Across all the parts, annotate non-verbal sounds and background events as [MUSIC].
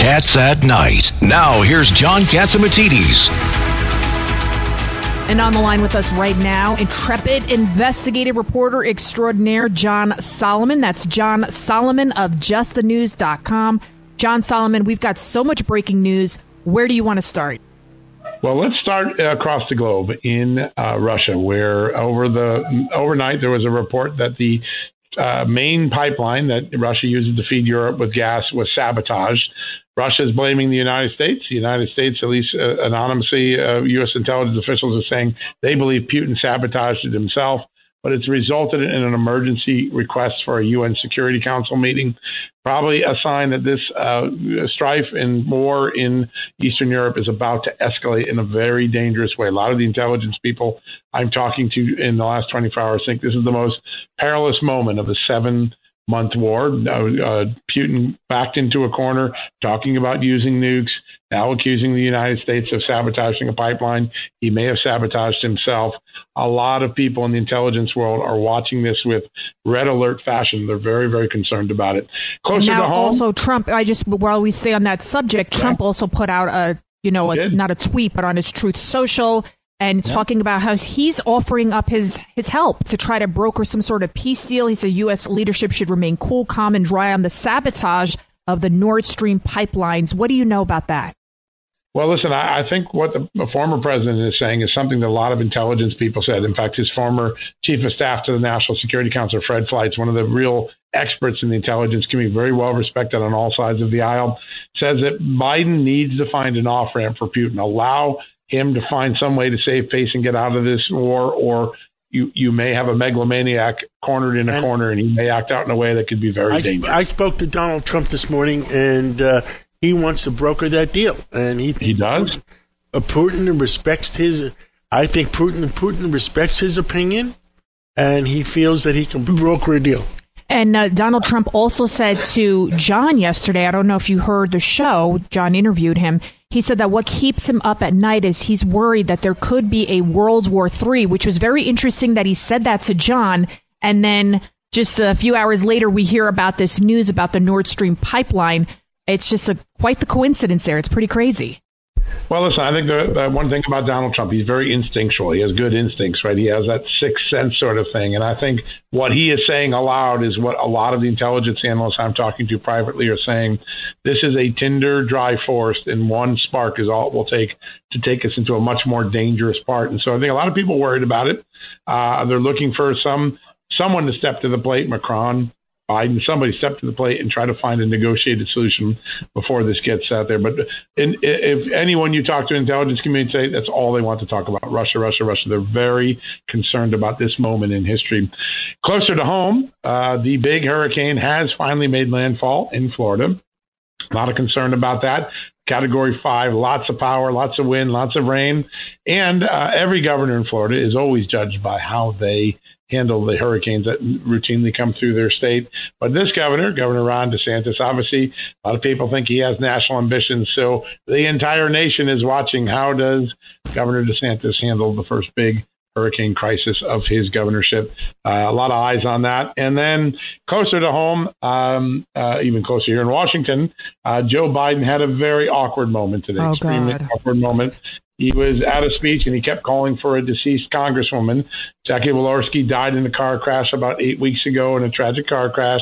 Cats at Night. Now, here's John Catsimatidis. And on the line with us right now, intrepid investigative reporter extraordinaire John Solomon. That's John Solomon of justthenews.com. John Solomon, we've got so much breaking news. Where do you want to start? Well, let's start across the globe in uh, Russia, where over the overnight there was a report that the uh, main pipeline that Russia uses to feed Europe with gas was sabotaged. Russia is blaming the United States. The United States, at least uh, anonymously, uh, U.S. intelligence officials are saying they believe Putin sabotaged it himself, but it's resulted in an emergency request for a UN Security Council meeting. Probably a sign that this uh, strife and war in Eastern Europe is about to escalate in a very dangerous way. A lot of the intelligence people I'm talking to in the last 24 hours think this is the most perilous moment of the seven month war. Uh, uh, Putin backed into a corner, talking about using nukes, now accusing the United States of sabotaging a pipeline. He may have sabotaged himself. A lot of people in the intelligence world are watching this with red alert fashion. They're very, very concerned about it. Closer now, to home, also Trump. I just while we stay on that subject, Trump also put out a you know a, not a tweet, but on his Truth Social and yeah. talking about how he's offering up his his help to try to broker some sort of peace deal. He said U.S. leadership should remain cool, calm, and dry on the sabotage of the Nord Stream pipelines. What do you know about that? Well, listen, I, I think what the, the, former president is saying is something that a lot of intelligence people said. In fact, his former chief of staff to the National Security Council, Fred Fleitz, one of the real experts in the intelligence community, very well respected on all sides of the aisle, says that Biden needs to find an off ramp for Putin, allow him to find some way to save face and get out of this war, or you you may have a megalomaniac cornered in a and corner, and he may act out in a way that could be very I, dangerous. I spoke to Donald Trump this morning, and uh, he wants to broker that deal, and he he does. Putin, Putin respects his. I think Putin Putin respects his opinion, and he feels that he can broker a deal. And uh, Donald Trump also said to John yesterday, I don't know if you heard the show, John interviewed him. He said that what keeps him up at night is he's worried that there could be a World War III, which was very interesting that he said that to John. And then just a few hours later, we hear about this news about the Nord Stream pipeline. It's just a, quite the coincidence there. It's pretty crazy. Well, listen, I think the, the, one thing about Donald Trump, he's very instinctual. He has good instincts, right? He has that sixth sense sort of thing. And I think what he is saying aloud is what a lot of the intelligence analysts I'm talking to privately are saying. This is a tinder dry forest, and one spark is all it will take to take us into a much more dangerous part. And so I think a lot of people worried about it. Uh, they're looking for some someone to step to the plate. Macron, Biden, somebody step to the plate and try to find a negotiated solution before this gets out there. But in, if anyone you talk to intelligence community say that's all they want to talk about Russia, Russia, Russia. They're very concerned about this moment in history. Closer to home, uh, the big hurricane has finally made landfall in Florida. A lot of concern about that. Category five, lots of power, lots of wind, lots of rain. And uh, every governor in Florida is always judged by how they handle the hurricanes that routinely come through their state. But this governor, Governor Ron DeSantis, obviously a lot of people think he has national ambitions. So the entire nation is watching how does Governor DeSantis handle the first big hurricane crisis of his governorship. Uh, a lot of eyes on that. And then closer to home, um, uh, even closer here in Washington, uh, Joe Biden had a very awkward moment today. Oh, extremely God. awkward moment. He was at a speech and he kept calling for a deceased congresswoman. Jackie Walorski died in a car crash about eight weeks ago in a tragic car crash.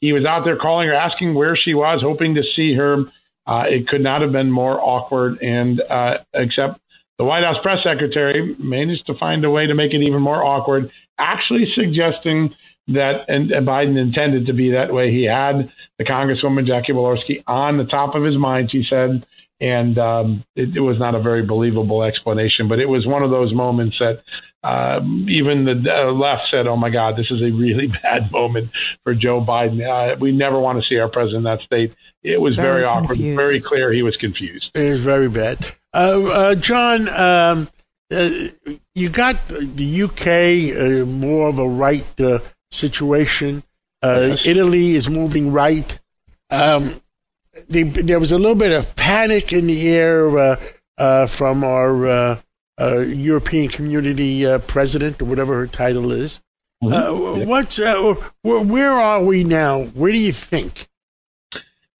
He was out there calling her, asking where she was, hoping to see her. Uh, it could not have been more awkward, and uh, except the White House press secretary managed to find a way to make it even more awkward, actually suggesting that and, and Biden intended to be that way. He had the Congresswoman Jackie Walorski on the top of his mind. She said and um, it, it, was not a very believable explanation. But it was one of those moments that um, even the uh, left said, "Oh my God, this is a really [LAUGHS] bad moment for Joe Biden." Uh, we never want to see our president in that state. It was very, very awkward, very clear. He was confused. It was very bad. Uh, uh John, um, uh, you got the UK uh, more of a right situation. Yes. Italy is moving right. Um, there was a little bit of panic in the air from our uh, European Community uh, president or whatever her title is. Mm-hmm. Uh, what's uh, where are we now? Where do you think?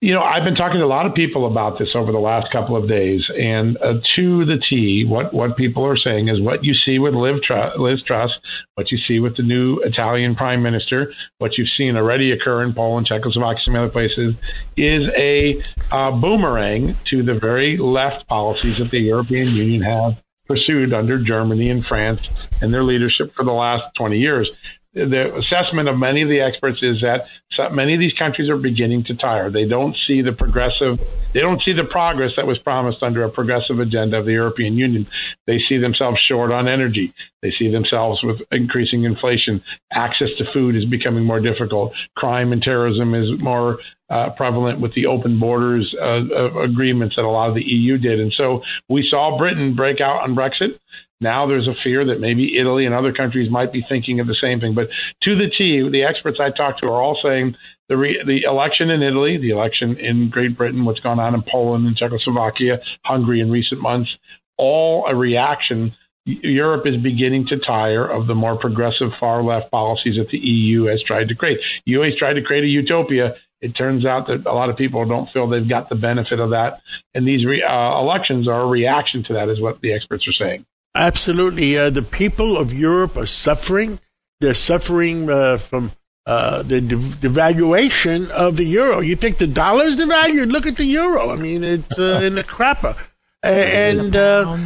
You know, I've been talking to a lot of people about this over the last couple of days, and uh, to the T, what what people are saying is what you see with Liv Truss, Liz Truss, what you see with the new Italian prime minister, what you've seen already occur in Poland, Czechoslovakia, and other places, is a uh, boomerang to the very left policies that the European Union have pursued under Germany and France and their leadership for the last 20 years. The assessment of many of the experts is that many of these countries are beginning to tire. They don't see the progressive, they don't see the progress that was promised under a progressive agenda of the European Union. They see themselves short on energy. They see themselves with increasing inflation. Access to food is becoming more difficult. Crime and terrorism is more uh, prevalent with the open borders uh, agreements that a lot of the EU did. And so we saw Britain break out on Brexit. Now there's a fear that maybe Italy and other countries might be thinking of the same thing. But to the T, the experts I talked to are all saying the re- the election in Italy, the election in Great Britain, what's gone on in Poland and Czechoslovakia, Hungary in recent months, all a reaction. Europe is beginning to tire of the more progressive far left policies that the EU has tried to create. EU has tried to create a utopia it turns out that a lot of people don't feel they've got the benefit of that. And these re- uh, elections are a reaction to that, is what the experts are saying. Absolutely. Uh, the people of Europe are suffering. They're suffering uh, from uh, the devaluation of the euro. You think the dollar is devalued? Look at the euro. I mean, it's uh, in the [LAUGHS] crapper. And uh,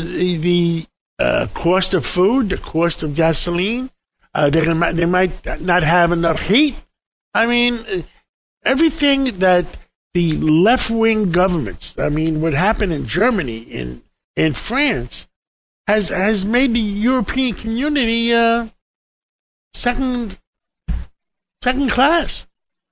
the cost of food, the cost of gasoline, they they might not have enough heat. I mean, everything that the left wing governments, I mean, what happened in Germany, in in France, has has made the European community uh, second second class.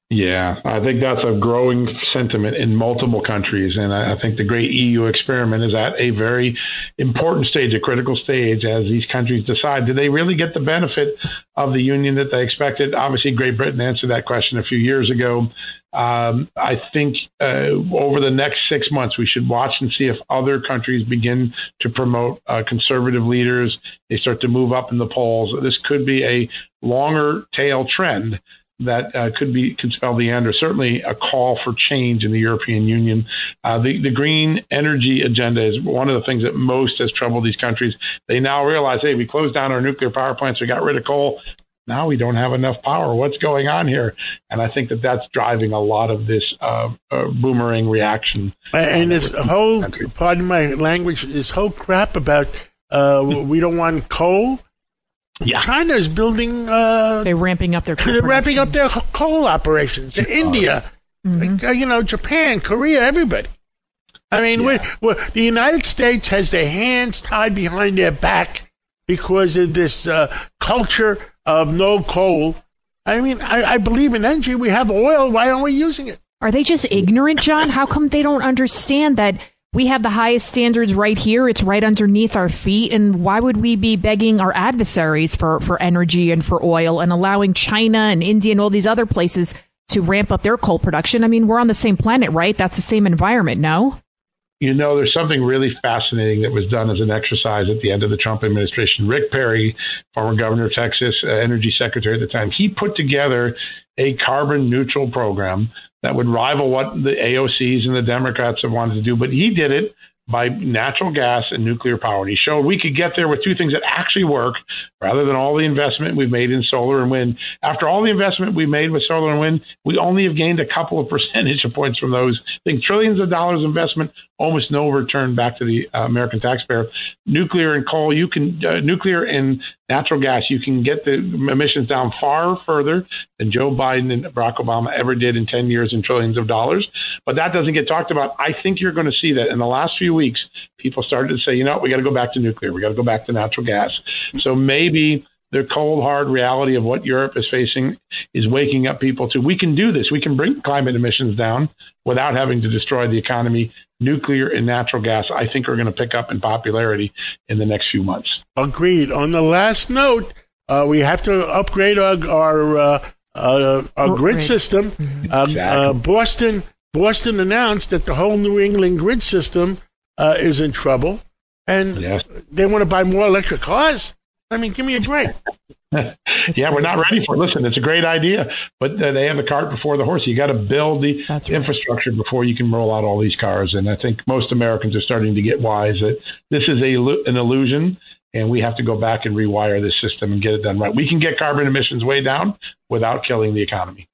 Yeah, I think that's a growing sentiment in multiple countries. And I, think the great EU experiment is at a very important stage, a critical stage, as these countries decide do they really get the benefit of the union that they expected? Obviously, Great Britain answered that question a few years ago. Um, I think uh, over the next six months, we should watch and see if other countries begin to promote uh, conservative leaders. They start to move up in the polls. This could be a longer tail trend that uh, could be could spell the end, or certainly a call for change in the European Union. Uh, the the green energy agenda is one of the things that most has troubled these countries. They now realize, hey, we closed down our nuclear power plants, we got rid of coal. Now we don't have enough power. What's going on here? And I think that that's driving a lot of this uh, uh boomerang reaction. And this whole, pardon my language, this whole crap about uh, we don't want coal yeah. China is building. Uh, they're ramping up their. [LAUGHS] They're ramping up their coal operations. India, mm-hmm. uh, you know, Japan, Korea, everybody. I mean, yeah. we're, we're, the United States has their hands tied behind their back because of this uh, culture of no coal. I mean, I, I believe in energy. We have oil. Why aren't we using it? Are they just ignorant, John? How come they don't understand that? We have the highest standards right here. It's right underneath our feet. And why would we be begging our adversaries for, for energy and for oil and allowing China and India and all these other places to ramp up their coal production? I mean, we're on the same planet, right? That's the same environment, no? You know, there's something really fascinating that was done as an exercise at the end of the Trump administration. Rick Perry, former governor of Texas, uh, energy secretary at the time, he put together a carbon neutral program that would rival what the AOCs and the Democrats have wanted to do. But he did it by natural gas and nuclear power. And he showed we could get there with two things that actually work rather than all the investment we've made in solar and wind. After all the investment we've made with solar and wind, we only have gained a couple of [LAUGHS] percentage points from those things. Trillions of dollars investment, almost no return back to the uh, American taxpayer. Nuclear and coal, you can, uh, nuclear and natural gas, you can get the emissions down far further than Joe Biden and Barack Obama ever did in 10 years and trillions of dollars. But that doesn't get talked about. I think you're going to see that in the last few weeks people started to say, you know, we got to go back to nuclear. We got to go back to natural gas. So maybe the cold, hard reality of what Europe is facing is waking up people to we can do this. We can bring climate emissions down without having to destroy the economy. Nuclear and natural gas, I think, are going to pick up in popularity in the next few months. Agreed. On the last note, uh, we have to upgrade our our, uh, uh, our grid system. Mm-hmm. Uh, Exactly. Boston Boston announced that the whole New England grid system uh, is in trouble, and Yes. they want to buy more electric cars. I mean, give me a break. [LAUGHS] yeah, we're not ready for it. Listen, it's a great idea, but uh, they have the cart before the horse. You got to build the That's right. infrastructure before you can roll out all these cars. And I think most Americans are starting to get wise that this is a illu- an illusion, and we have to go back and rewire this system and get it done right. We can get carbon emissions way down without killing the economy.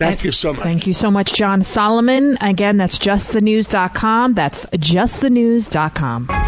Thank you so much. Thank you so much, John Solomon. Again, that's justthenews.com. That's justthenews.com.